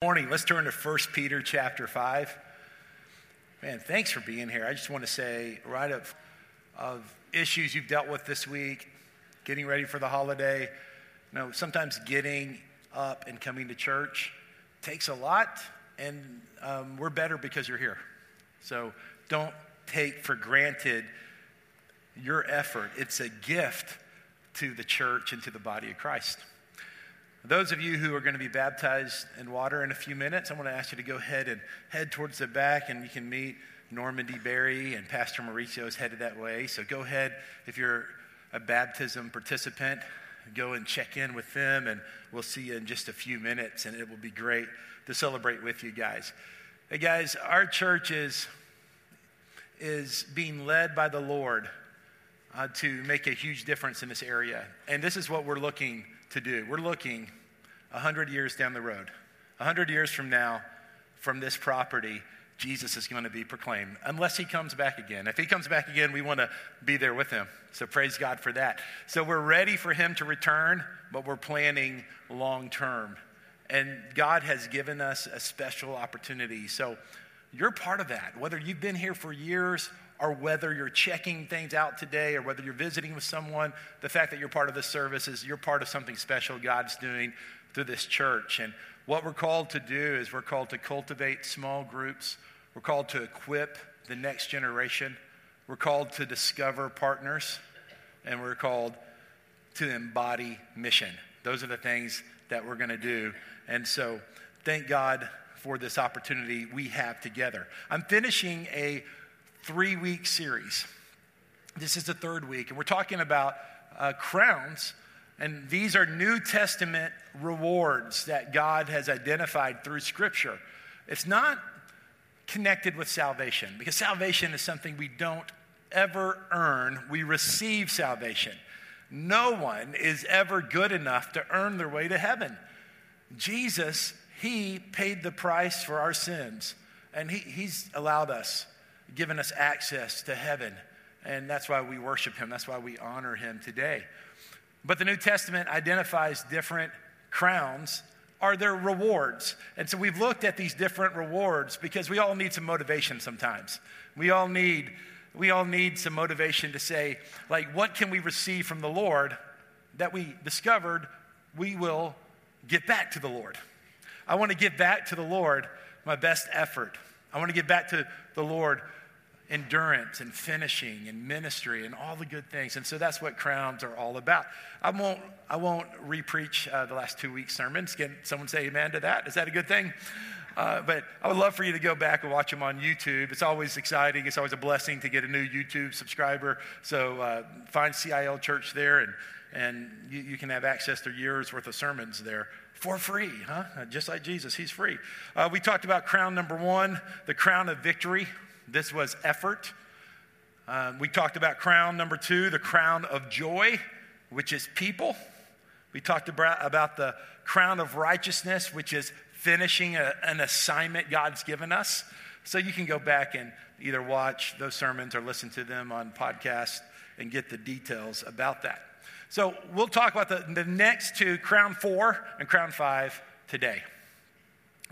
morning. Let's turn to 1 peter chapter 5 man thanks for being here. I just want to say right of, of issues you've dealt with this week getting ready for the holiday you know sometimes getting up and coming to church takes a lot and um, we're better because you're here. So don't take for granted your effort. It's a gift to the church and to the body of christ those of you who are going to be baptized in water in a few minutes, I want to ask you to go ahead and head towards the back, and you can meet Normandy Berry and Pastor Mauricio is headed that way. So go ahead, if you're a baptism participant, go and check in with them, and we'll see you in just a few minutes, and it will be great to celebrate with you guys. Hey, guys, our church is, is being led by the Lord uh, to make a huge difference in this area. And this is what we're looking to do. We're looking 100 years down the road. 100 years from now, from this property, Jesus is going to be proclaimed, unless he comes back again. If he comes back again, we want to be there with him. So praise God for that. So we're ready for him to return, but we're planning long term. And God has given us a special opportunity. So you're part of that. Whether you've been here for years or whether you're checking things out today or whether you're visiting with someone, the fact that you're part of this service is you're part of something special God's doing through this church. And what we're called to do is we're called to cultivate small groups, we're called to equip the next generation, we're called to discover partners, and we're called to embody mission. Those are the things that we're going to do. And so, thank God for this opportunity we have together. I'm finishing a three week series. This is the third week, and we're talking about uh, crowns. And these are New Testament rewards that God has identified through Scripture. It's not connected with salvation because salvation is something we don't ever earn, we receive salvation. No one is ever good enough to earn their way to heaven. Jesus, He paid the price for our sins, and he, He's allowed us given us access to heaven. And that's why we worship him. That's why we honor him today. But the New Testament identifies different crowns are their rewards. And so we've looked at these different rewards because we all need some motivation sometimes. We all need we all need some motivation to say like what can we receive from the Lord that we discovered we will get back to the Lord. I want to give back to the Lord my best effort. I want to give back to the Lord endurance and finishing and ministry and all the good things. And so that's what crowns are all about. I won't, I won't repreach uh, the last two weeks' sermons. Can someone say amen to that? Is that a good thing? Uh, but I would love for you to go back and watch them on YouTube. It's always exciting. It's always a blessing to get a new YouTube subscriber. So uh, find CIL Church there, and, and you, you, can have access to years worth of sermons there for free, huh? Just like Jesus, He's free. Uh, we talked about crown number one, the crown of victory. This was effort. Uh, we talked about crown number two, the crown of joy, which is people. We talked about, about the crown of righteousness, which is finishing a, an assignment God's given us. So you can go back and either watch those sermons or listen to them on podcast and get the details about that. So we'll talk about the, the next two, crown four and crown five, today.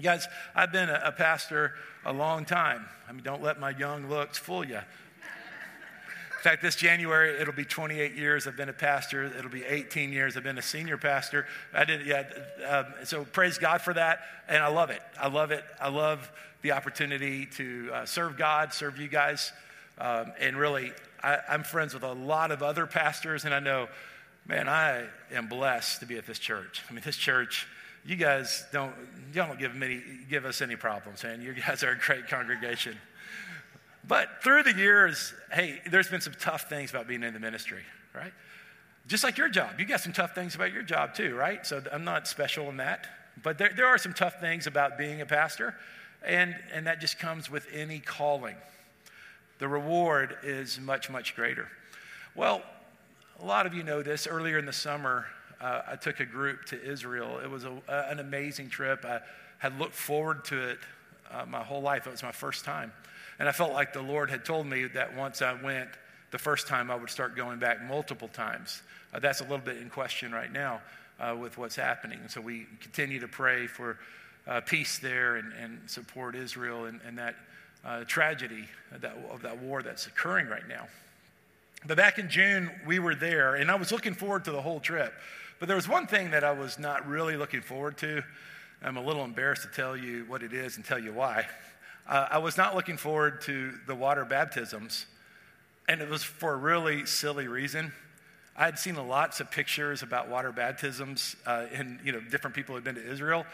Guys, I've been a, pastor a long time. I mean, don't let my young looks fool you. In fact, this January, it'll be 28 years I've been a pastor. It'll be 18 years I've been a senior pastor. I did, yeah. Um, so praise God for that, and I love it. I love it. I love the opportunity to uh, serve God, serve you guys, um, and really, I, I'm friends with a lot of other pastors, and I know, man, I am blessed to be at this church. I mean, this church you guys don't, y'all don't give, many, give us any problems, man. You guys are a great congregation. But through the years, hey, there's been some tough things about being in the ministry, right? Just like your job. You got some tough things about your job too, right? So I'm not special in that. But there, there are some tough things about being a pastor, and, and that just comes with any calling. The reward is much, much greater. Well, a lot of you know this. Earlier in the summer, uh, I took a group to Israel. It was a, an amazing trip. I had looked forward to it uh, my whole life. It was my first time. And I felt like the Lord had told me that once I went the first time, I would start going back multiple times. Uh, that's a little bit in question right now uh, with what's happening. So we continue to pray for uh, peace there and, and, support Israel and, and that uh, tragedy that, of that war that's occurring right now. But back in June, we were there, and I was looking forward to the whole trip. But there was one thing that I was not really looking forward to. I'm a little embarrassed to tell you what it is and tell you why. Uh, I was not looking forward to the water baptisms, and it was for a really silly reason. I had seen lots of pictures about water baptisms, uh, and you know, different people had been to Israel,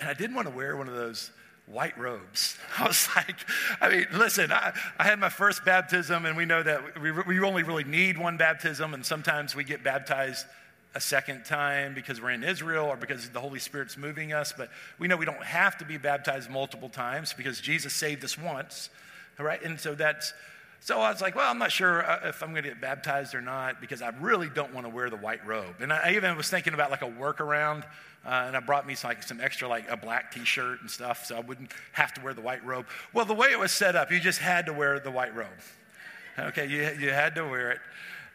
and I didn't want to wear one of those white robes. I was like, I mean, listen, I, I had my first baptism, and we know that we, we only really need one baptism, and sometimes we get baptized a second time because we're in Israel or because the Holy Spirit's moving us, but we know we don't have to be baptized multiple times because Jesus saved us once, all right? And so that's, so I was like, well, I'm not sure uh, if I'm going to get baptized or not because I really don't want to wear the white robe. And I even was thinking about like a workaround uh, and I brought me some, like some extra, like a black T-shirt and stuff, so I wouldn't have to wear the white robe. Well, the way it was set up, you just had to wear the white robe. Okay, you, you had to wear it.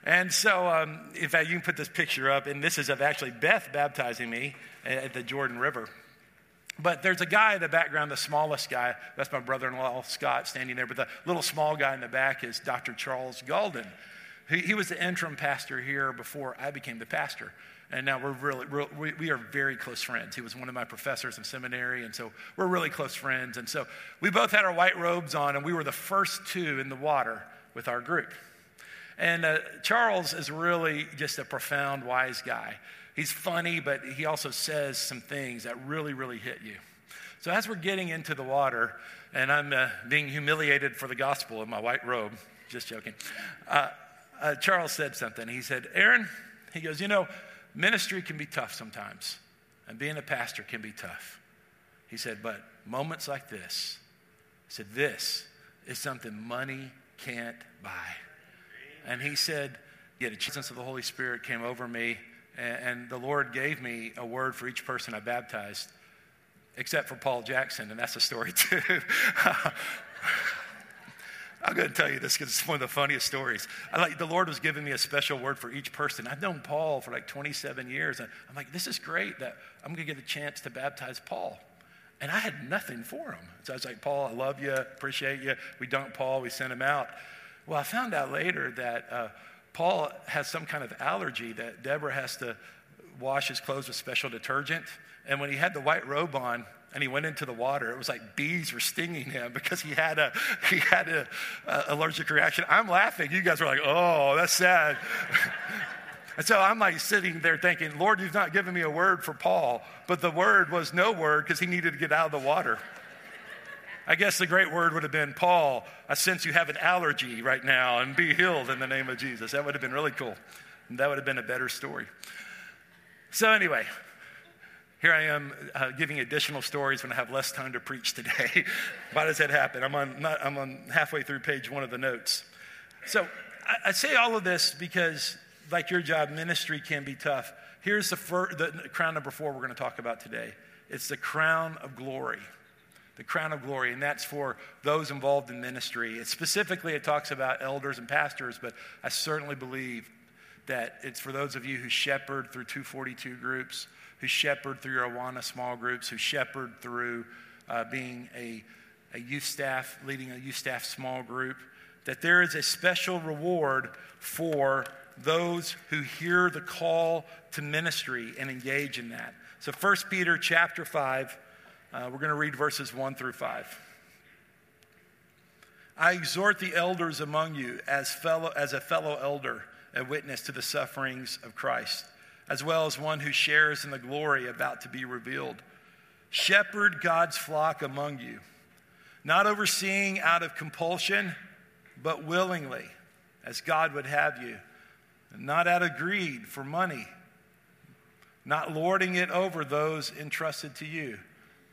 And so, um, in fact, you can put this picture up, and this is of actually Beth baptizing me at the Jordan River. But there's a guy in the background, the smallest guy. That's my brother in law, Scott, standing there. But the little small guy in the back is Dr. Charles Galden. He, he was the interim pastor here before I became the pastor and now we're really, we, we are very close friends. He was one of my professors in seminary, and so we're really close friends. And so we both had our white robes on, and we were the first two in the water with our group. And uh, Charles is really just a profound, wise guy. He's funny, but he also says some things that really, really hit you. So as we're getting into the water, and I'm uh, being humiliated for the gospel in my white robe, just joking, uh, uh Charles said something. He said, Aaron, he goes, you know, Ministry can be tough sometimes, and being a pastor can be tough. He said, but moments like this, he said, this is something money can't buy. And he said, yeah, the presence of the Holy Spirit came over me, and, and the Lord gave me a word for each person I baptized, except for Paul Jackson, and that's a story too. I'm going to tell you this because it's one of the funniest stories. I like the Lord was giving me a special word for each person. I've known Paul for like 27 years, and I'm like, this is great that I'm going to get a chance to baptize Paul. And I had nothing for him. So I was like, Paul, I love you, appreciate you. We dunked Paul, we sent him out. Well, I found out later that uh, Paul has some kind of allergy that Deborah has to wash his clothes with special detergent. And when he had the white robe on, and he went into the water. It was like bees were stinging him because he had a he had a, a allergic reaction. I'm laughing. You guys were like, oh, that's sad. and so I'm like sitting there thinking, Lord, you've not given me a word for Paul, but the word was no word because he needed to get out of the water. I guess the great word would have been, Paul, I sense you have an allergy right now and be healed in the name of Jesus. That would have been really cool. That would have been a better story. So, anyway, here I am uh, giving additional stories when I have less time to preach today. Why does that happen? I'm on, not, I'm on halfway through page one of the notes. So I, I, say all of this because, like your job, ministry can be tough. Here's the, fir- the crown number four we're going to talk about today it's the crown of glory. The crown of glory, and that's for those involved in ministry. It specifically, it talks about elders and pastors, but I certainly believe that it's for those of you who shepherd through 242 groups who shepherd through your Awana small groups, who shepherd through uh, being a, a youth staff, leading a youth staff small group, that there is a special reward for those who hear the call to ministry and engage in that. So 1 Peter chapter 5, uh, we're going to read verses 1 through 5. I exhort the elders among you as, fellow, as a fellow elder, a witness to the sufferings of Christ as well as one who shares in the glory about to be revealed. Shepherd God's flock among you, not overseeing out of compulsion, but willingly, as God would have you, not out of greed for money, not lording it over those entrusted to you,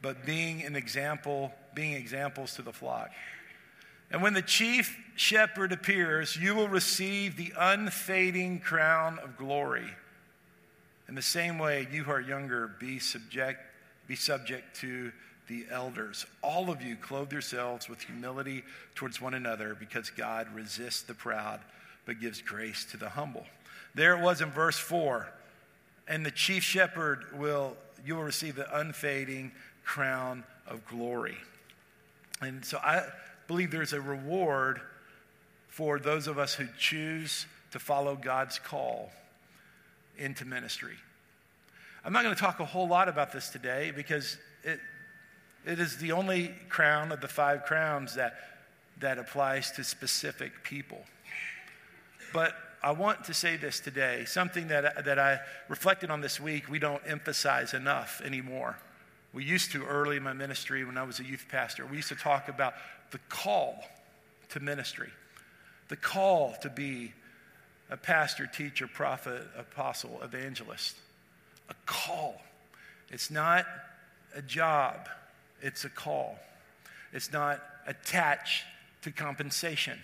but being an example, being examples to the flock. And when the chief shepherd appears, you will receive the unfading crown of glory. In the same way, you who are younger, be subject, be subject to the elders. All of you clothe yourselves with humility towards one another because God resists the proud but gives grace to the humble. There it was in verse 4. And the chief shepherd will, you will receive the unfading crown of glory. And so I believe there's a reward for those of us who choose to follow God's call into ministry. I'm not going to talk a whole lot about this today because it, it is the only crown of the five crowns that, that applies to specific people. But I want to say this today something that, that I reflected on this week, we don't emphasize enough anymore. We used to early in my ministry when I was a youth pastor. We used to talk about the call to ministry, the call to be a pastor, teacher, prophet, apostle, evangelist. A call. It's not a job, it's a call. It's not attached to compensation.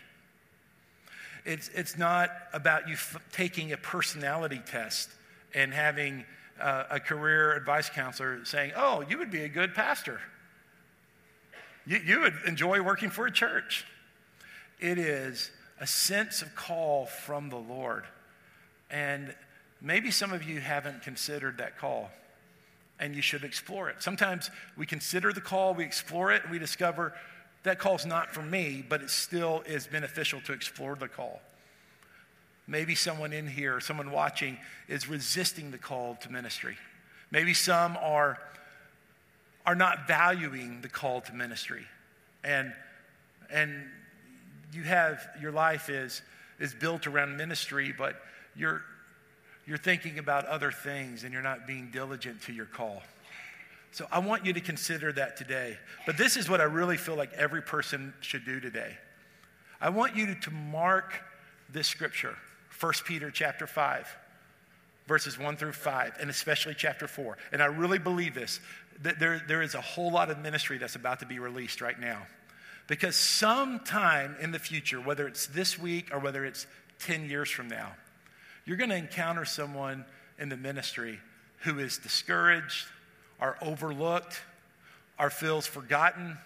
It's, it's not about you f- taking a personality test and having uh, a career advice counselor saying, Oh, you would be a good pastor. You, you would enjoy working for a church. It is a sense of call from the Lord. And maybe some of you haven't considered that call, and you should explore it. Sometimes we consider the call, we explore it, and we discover that call's not for me, but it still is beneficial to explore the call. Maybe someone in here, someone watching, is resisting the call to ministry. Maybe some are, are not valuing the call to ministry. And, and you have your life is is built around ministry, but you're you're thinking about other things and you're not being diligent to your call. So I want you to consider that today. But this is what I really feel like every person should do today. I want you to mark this scripture, 1 Peter chapter 5, verses 1 through 5, and especially chapter 4. And I really believe this, that there, there is a whole lot of ministry that's about to be released right now. Because sometime in the future, whether it's this week or whether it's 10 years from now, you're going to encounter someone in the ministry who is discouraged, or overlooked, or feels forgotten,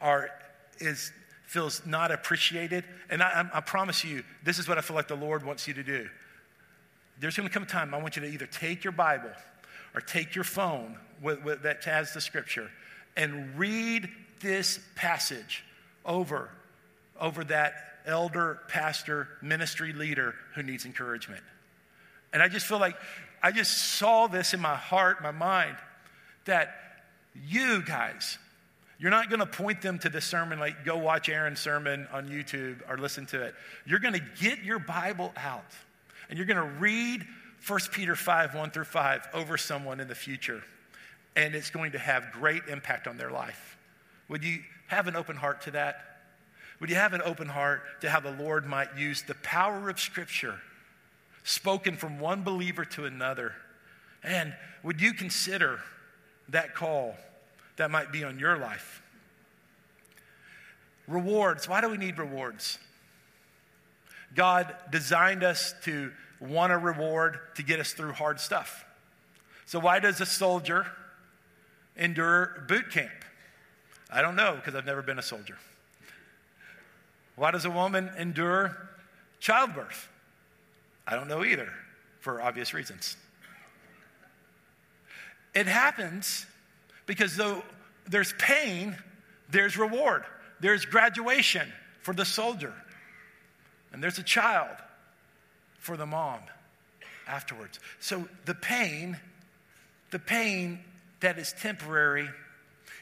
or is feels not appreciated. And I, I, promise you, this is what I feel like the Lord wants you to do. There's going to come a time I want you to either take your Bible or take your phone with, with, that has the scripture and read this passage over, over that elder, pastor, ministry leader who needs encouragement. And I just feel like I just saw this in my heart, my mind, that you guys, you're not going to point them to the sermon like go watch Aaron's sermon on YouTube or listen to it. You're going to get your Bible out and you're going to read 1 Peter 5 1 through 5 over someone in the future. And it's going to have great impact on their life. Would you have an open heart to that? Would you have an open heart to how the Lord might use the power of Scripture spoken from one believer to another? And would you consider that call that might be on your life? Rewards. Why do we need rewards? God designed us to want a reward to get us through hard stuff. So, why does a soldier endure boot camp? I don't know because I've never been a soldier. Why does a woman endure childbirth? I don't know either for obvious reasons. It happens because though there's pain, there's reward. There's graduation for the soldier. And there's a child for the mom afterwards. So the pain, the pain that is temporary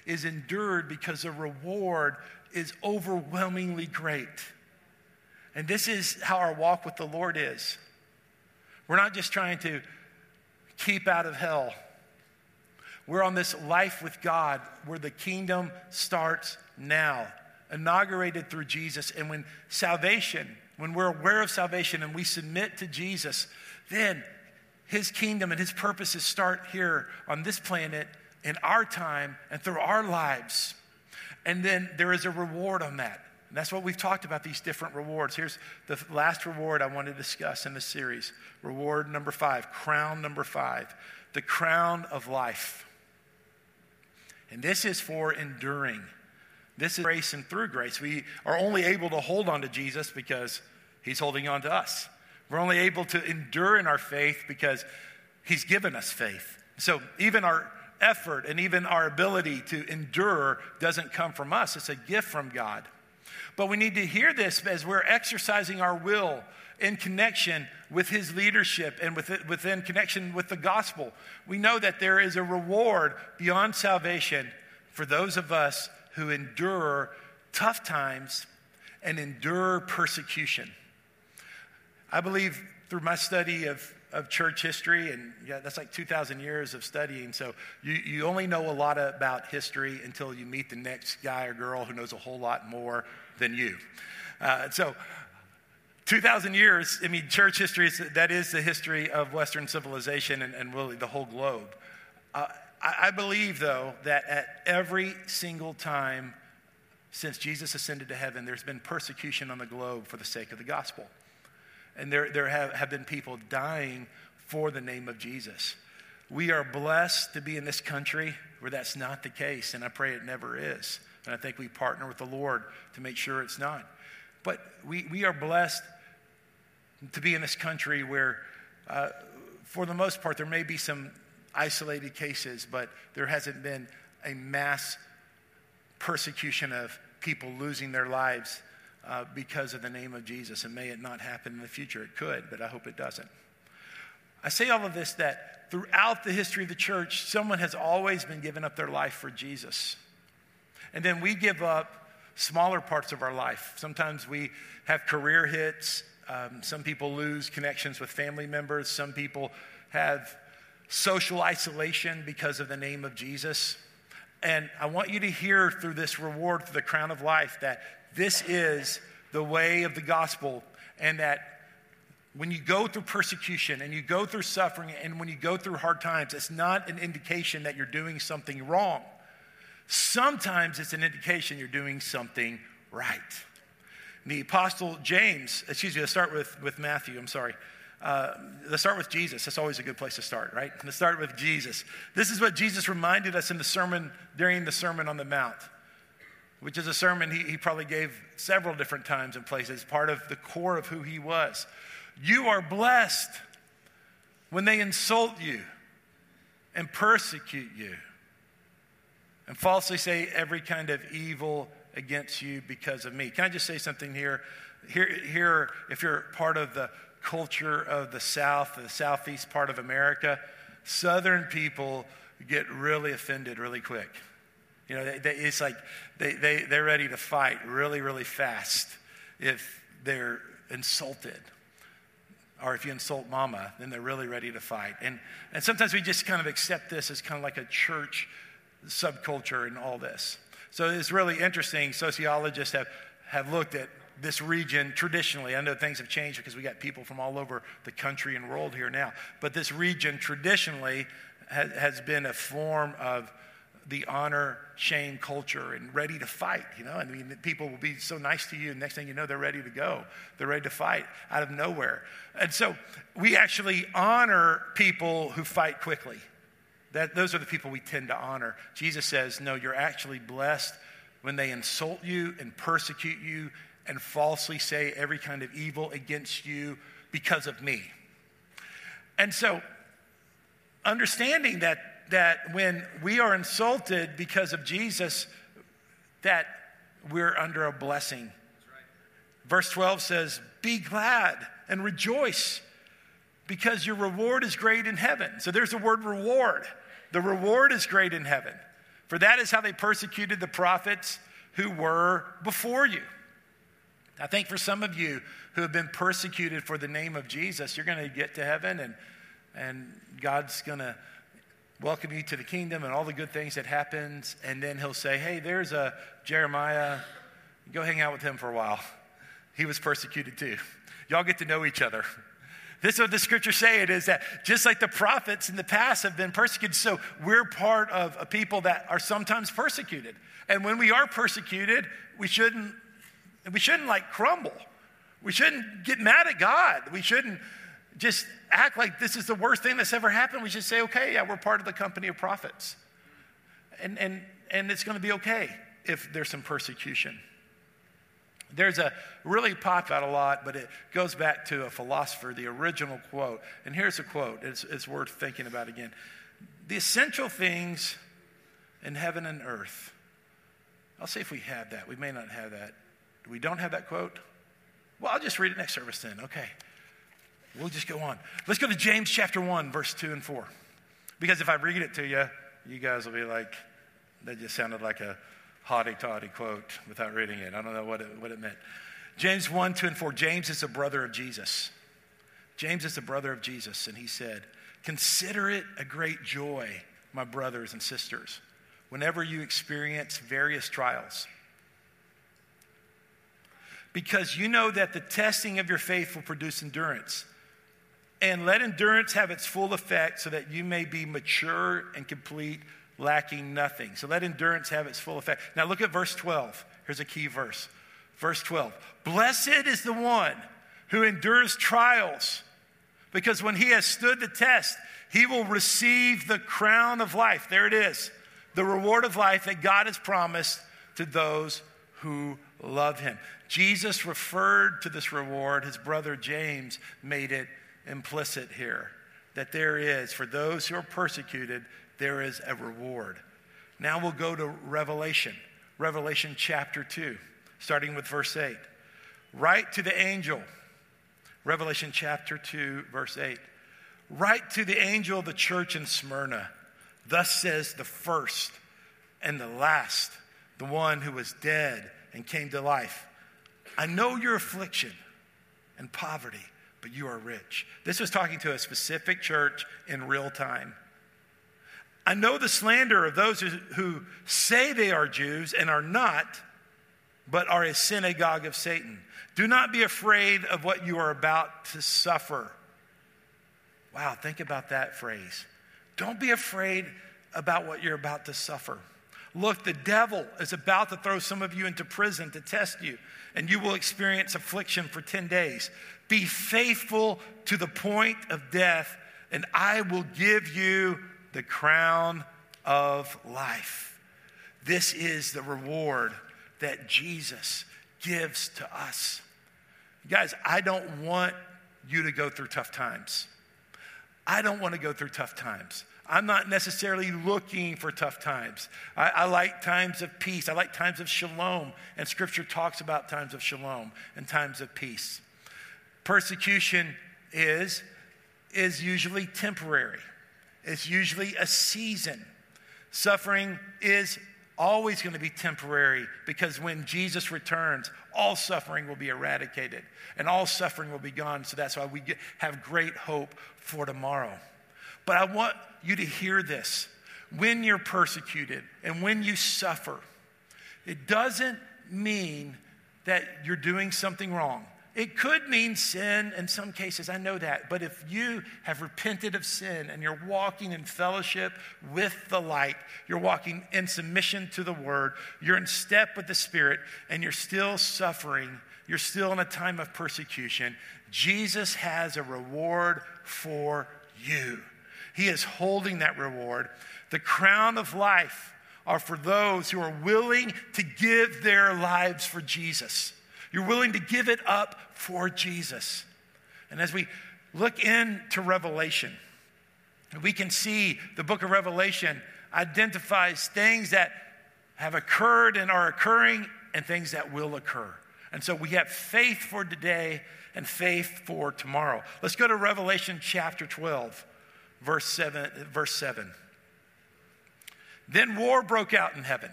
is endured because the reward is overwhelmingly great. And this is how our walk with the Lord is. We're not just trying to keep out of hell. We're on this life with God where the kingdom starts now, inaugurated through Jesus. And when salvation, when we're aware of salvation and we submit to Jesus, then his kingdom and his purposes start here on this planet in our time and through our lives. And then there is a reward on that. And that's what we've talked about these different rewards. Here's the last reward I want to discuss in the series reward number five, crown number five, the crown of life. And this is for enduring. This is grace and through grace. We are only able to hold on to Jesus because he's holding on to us. We're only able to endure in our faith because he's given us faith. So even our effort and even our ability to endure doesn't come from us, it's a gift from God. But we need to hear this as we're exercising our will in connection with his leadership and within connection with the gospel. We know that there is a reward beyond salvation for those of us who endure tough times and endure persecution. I believe through my study of, of church history, and yeah, that's like 2,000 years of studying. So you, you only know a lot about history until you meet the next guy or girl who knows a whole lot more than you. Uh, so 2,000 years, I mean, church history, is, that is the history of Western civilization and, and really the whole globe. Uh, I, I believe, though, that at every single time since Jesus ascended to heaven, there's been persecution on the globe for the sake of the gospel. And there, there have, have been people dying for the name of Jesus. We are blessed to be in this country where that's not the case, and I pray it never is. And I think we partner with the Lord to make sure it's not. But we, we are blessed to be in this country where, uh, for the most part, there may be some isolated cases, but there hasn't been a mass persecution of people losing their lives uh, because of the name of Jesus. And may it not happen in the future. It could, but I hope it doesn't. I say all of this that throughout the history of the church, someone has always been giving up their life for Jesus. And then we give up smaller parts of our life. Sometimes we have career hits. Um, some people lose connections with family members. Some people have social isolation because of the name of Jesus. And I want you to hear through this reward, through the crown of life, that this is the way of the gospel, and that when you go through persecution and you go through suffering and when you go through hard times, it's not an indication that you're doing something wrong. Sometimes it's an indication you're doing something right. The Apostle James, excuse me, let's start with, with Matthew, I'm sorry. Uh, let's start with Jesus. That's always a good place to start, right? Let's start with Jesus. This is what Jesus reminded us in the sermon, during the Sermon on the Mount, which is a sermon he, he probably gave several different times and places, part of the core of who he was. You are blessed when they insult you and persecute you and falsely say every kind of evil against you because of me. Can I just say something here? Here, here if you're part of the culture of the South, the Southeast part of America, Southern people get really offended really quick. You know, they, they, it's like they, they, they're ready to fight really, really fast if they're insulted. Or if you insult mama, then they're really ready to fight. And, and sometimes we just kind of accept this as kind of like a church subculture and all this. So it's really interesting. Sociologists have, have looked at this region traditionally. I know things have changed because we got people from all over the country and world here now. But this region traditionally has, has been a form of the honor shame culture and ready to fight you know i mean people will be so nice to you and next thing you know they're ready to go they're ready to fight out of nowhere and so we actually honor people who fight quickly that, those are the people we tend to honor. Jesus says, No, you're actually blessed when they insult you and persecute you and falsely say every kind of evil against you because of me. And so, understanding that, that when we are insulted because of Jesus, that we're under a blessing. Verse 12 says, Be glad and rejoice because your reward is great in heaven. So there's the word reward. The reward is great in heaven, for that is how they persecuted the prophets who were before you. I think for some of you who have been persecuted for the name of Jesus, you're going to get to heaven and, and God's going to welcome you to the kingdom and all the good things that happens. And then he'll say, hey, there's a Jeremiah. Go hang out with him for a while. He was persecuted too. Y'all get to know each other. This is what the scriptures say it is that just like the prophets in the past have been persecuted, so we're part of a people that are sometimes persecuted. And when we are persecuted, we shouldn't we shouldn't like crumble. We shouldn't get mad at God. We shouldn't just act like this is the worst thing that's ever happened. We should say, okay, yeah, we're part of the company of prophets. And and and it's going to be okay if there's some persecution. There's a really pop out a lot, but it goes back to a philosopher, the original quote. And here's a quote, it's, it's worth thinking about again. the essential things in heaven and earth. I'll see if we have that. We may not have that. We don't have that quote? Well, I'll just read it next service then. Okay. We'll just go on. Let's go to James chapter 1, verse 2 and 4. Because if I read it to you, you guys will be like, that just sounded like a haughty toddy quote without reading it. I don't know what it, what it meant. James 1, 2, and 4. James is a brother of Jesus. James is the brother of Jesus, and he said, Consider it a great joy, my brothers and sisters, whenever you experience various trials. Because you know that the testing of your faith will produce endurance. And let endurance have its full effect so that you may be mature and complete, lacking nothing. So let endurance have its full effect. Now look at verse 12. Here's a key verse. Verse 12 Blessed is the one who endures trials, because when he has stood the test, he will receive the crown of life. There it is, the reward of life that God has promised to those who love him. Jesus referred to this reward. His brother James made it implicit here that there is, for those who are persecuted, there is a reward. Now we'll go to Revelation, Revelation chapter 2, starting with verse 8. Write to the angel, Revelation chapter 2, verse 8. Write to the angel of the church in Smyrna. Thus says the first and the last, the one who was dead and came to life. I know your affliction and poverty, but you are rich. This was talking to a specific church in real time. I know the slander of those who, say they are Jews and are not, but are a synagogue of Satan. Do not be afraid of what you are about to suffer. Wow, think about that phrase. Don't be afraid about what you're about to suffer. Look, the devil is about to throw some of you into prison to test you, and you will experience affliction for 10 days. Be faithful to the point of death, and I will give you the crown of life. This is the reward that Jesus gives to us. Guys, I don't want you to go through tough times. I don't want to go through tough times. I'm not necessarily looking for tough times. I, I, like times of peace. I like times of shalom. And scripture talks about times of shalom and times of peace. Persecution is, is usually temporary, it's usually a season. Suffering is always going to be temporary because when Jesus returns, all suffering will be eradicated and all suffering will be gone. So that's why we get, have great hope for tomorrow. But I want you to hear this. When you're persecuted and when you suffer, it doesn't mean that you're doing something wrong. It could mean sin in some cases, I know that. But if you have repented of sin and you're walking in fellowship with the light, you're walking in submission to the word, you're in step with the Spirit, and you're still suffering, you're still in a time of persecution, Jesus has a reward for you. He is holding that reward. The crown of life are for those who are willing to give their lives for Jesus. You're willing to give it up for Jesus. And as we look into Revelation, we can see the book of Revelation identifies things that have occurred and are occurring and things that will occur. And so we have faith for today and faith for tomorrow. Let's go to Revelation chapter 12 verse 7, verse 7. Then war broke out in heaven.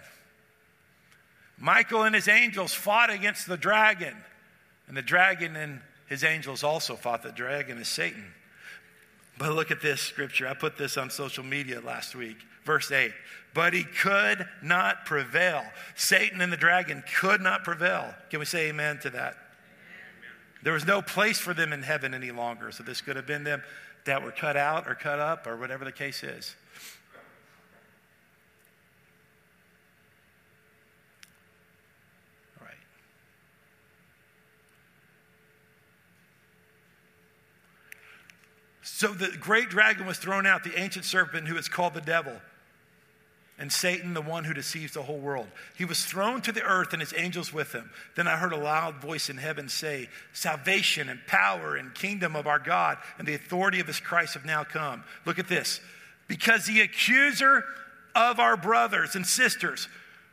Michael and his angels fought against the dragon, and the dragon and his angels also fought. The dragon is Satan. But look at this scripture. I put this on social media last week. Verse 8. But he could not prevail. Satan and the dragon could not prevail. Can we say amen to that? There was no place for them in heaven any longer. So this could have been them that were cut out or cut up or whatever the case is. So the great dragon was thrown out, the ancient serpent who is called the devil and Satan, the one who deceives the whole world. He was thrown to the earth and his angels with him. Then I heard a loud voice in heaven say, Salvation and power and kingdom of our God and the authority of his Christ have now come. Look at this. because the accuser of our brothers and sisters,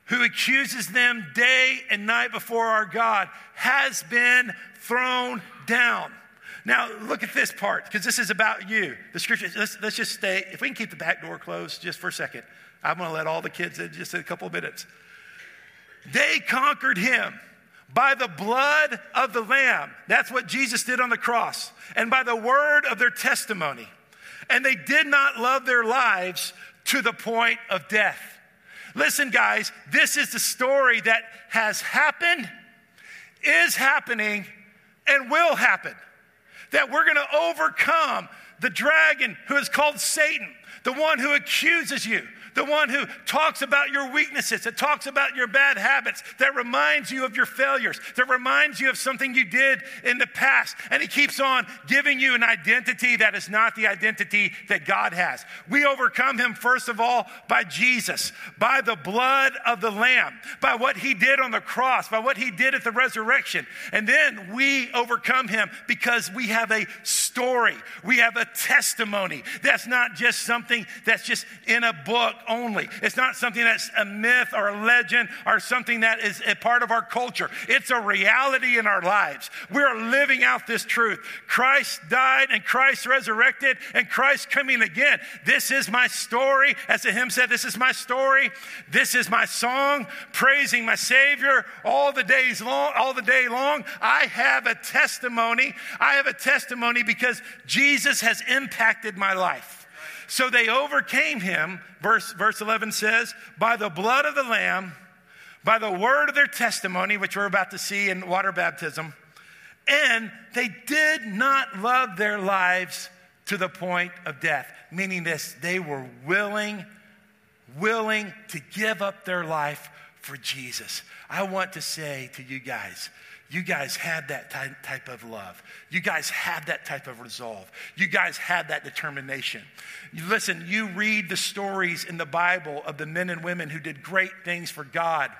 who accuses them day and night before our God, has been thrown down. Now, look at this part, because this is about you. The scripture, let's, let's just stay, if we can keep the back door closed just for a second. I'm going to let all the kids in just in a couple of minutes. They conquered him by the blood of the Lamb. That's what Jesus did on the cross. And by the word of their testimony. And they did not love their lives to the point of death. Listen, guys, this is the story that has happened, is happening, and will happen. That we're going to overcome the dragon who is called Satan, the one who accuses you, the one who talks about your weaknesses, that talks about your bad habits, that reminds you of your failures, that reminds you of something you did in the past. And he keeps on giving you an identity that is not the identity that God has. We overcome him, first of all, by Jesus, by the blood of the Lamb, by what he did on the cross, by what he did at the resurrection. And then we overcome him because we have a story, we have a testimony. That's not just something that's just in a book only. It's not something that's a myth or a legend or something that is a part of our culture. It's a reality in our lives. We are living out this truth. Christ died and Christ resurrected and Christ coming again. This is my story. As the hymn said, this is my story. This is my song, praising my Savior all the days long, all the day long. I have a testimony. I have a testimony because Jesus has impacted my life. So they overcame him, verse, verse 11 says, by the blood of the Lamb, by the word of their testimony, which we're about to see in water baptism, and they did not love their lives to the point of death. Meaning this, they were willing, willing to give up their life for Jesus. I want to say to you guys, you guys had that type of love. You guys had that type of resolve. You guys had that determination. You listen, you read the stories in the Bible of the men and women who did great things for God,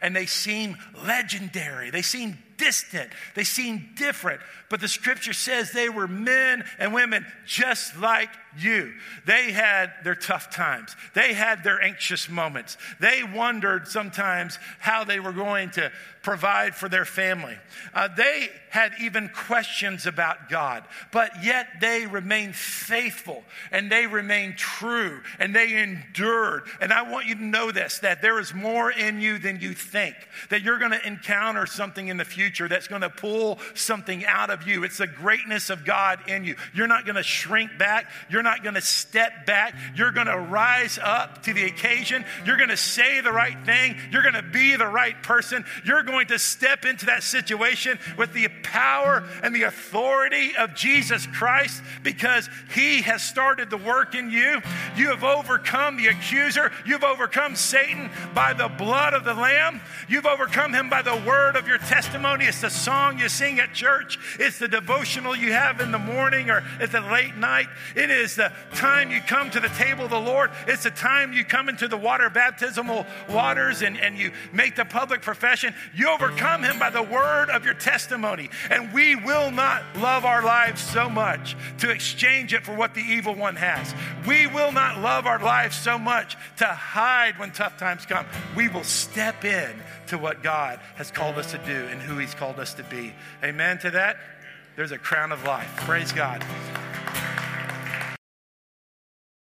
and they seem legendary. They seem distant. They seem different. But the scripture says they were men and women just like you. They had their tough times, they had their anxious moments. They wondered sometimes how they were going to provide for their family. Uh, they had even questions about God, but yet they remained faithful and they remained true and they endured. And I want you to know this that there is more in you than you think, that you're going to encounter something in the future that's going to pull something out of you. It's the greatness of God in you. You're not going to shrink back, you're not going to step back, you're going to rise up to the occasion, you're going to say the right thing, you're going to be the right person, you're going to step into that situation with the power and the authority of Jesus Christ because He has started the work in you. You have overcome the accuser, you've overcome Satan by the blood of the Lamb, you've overcome him by the word of your testimony. It's the song you sing at church, it's the devotional you have in the morning or at the late night, it is the time you come to the table of the Lord, it's the time you come into the water baptismal waters and, and you make the public profession. You overcome him by the word of your testimony. And we will not love our lives so much to exchange it for what the evil one has. We will not love our lives so much to hide when tough times come. We will step in to what God has called us to do and who He's called us to be. Amen to that? There's a crown of life. Praise God.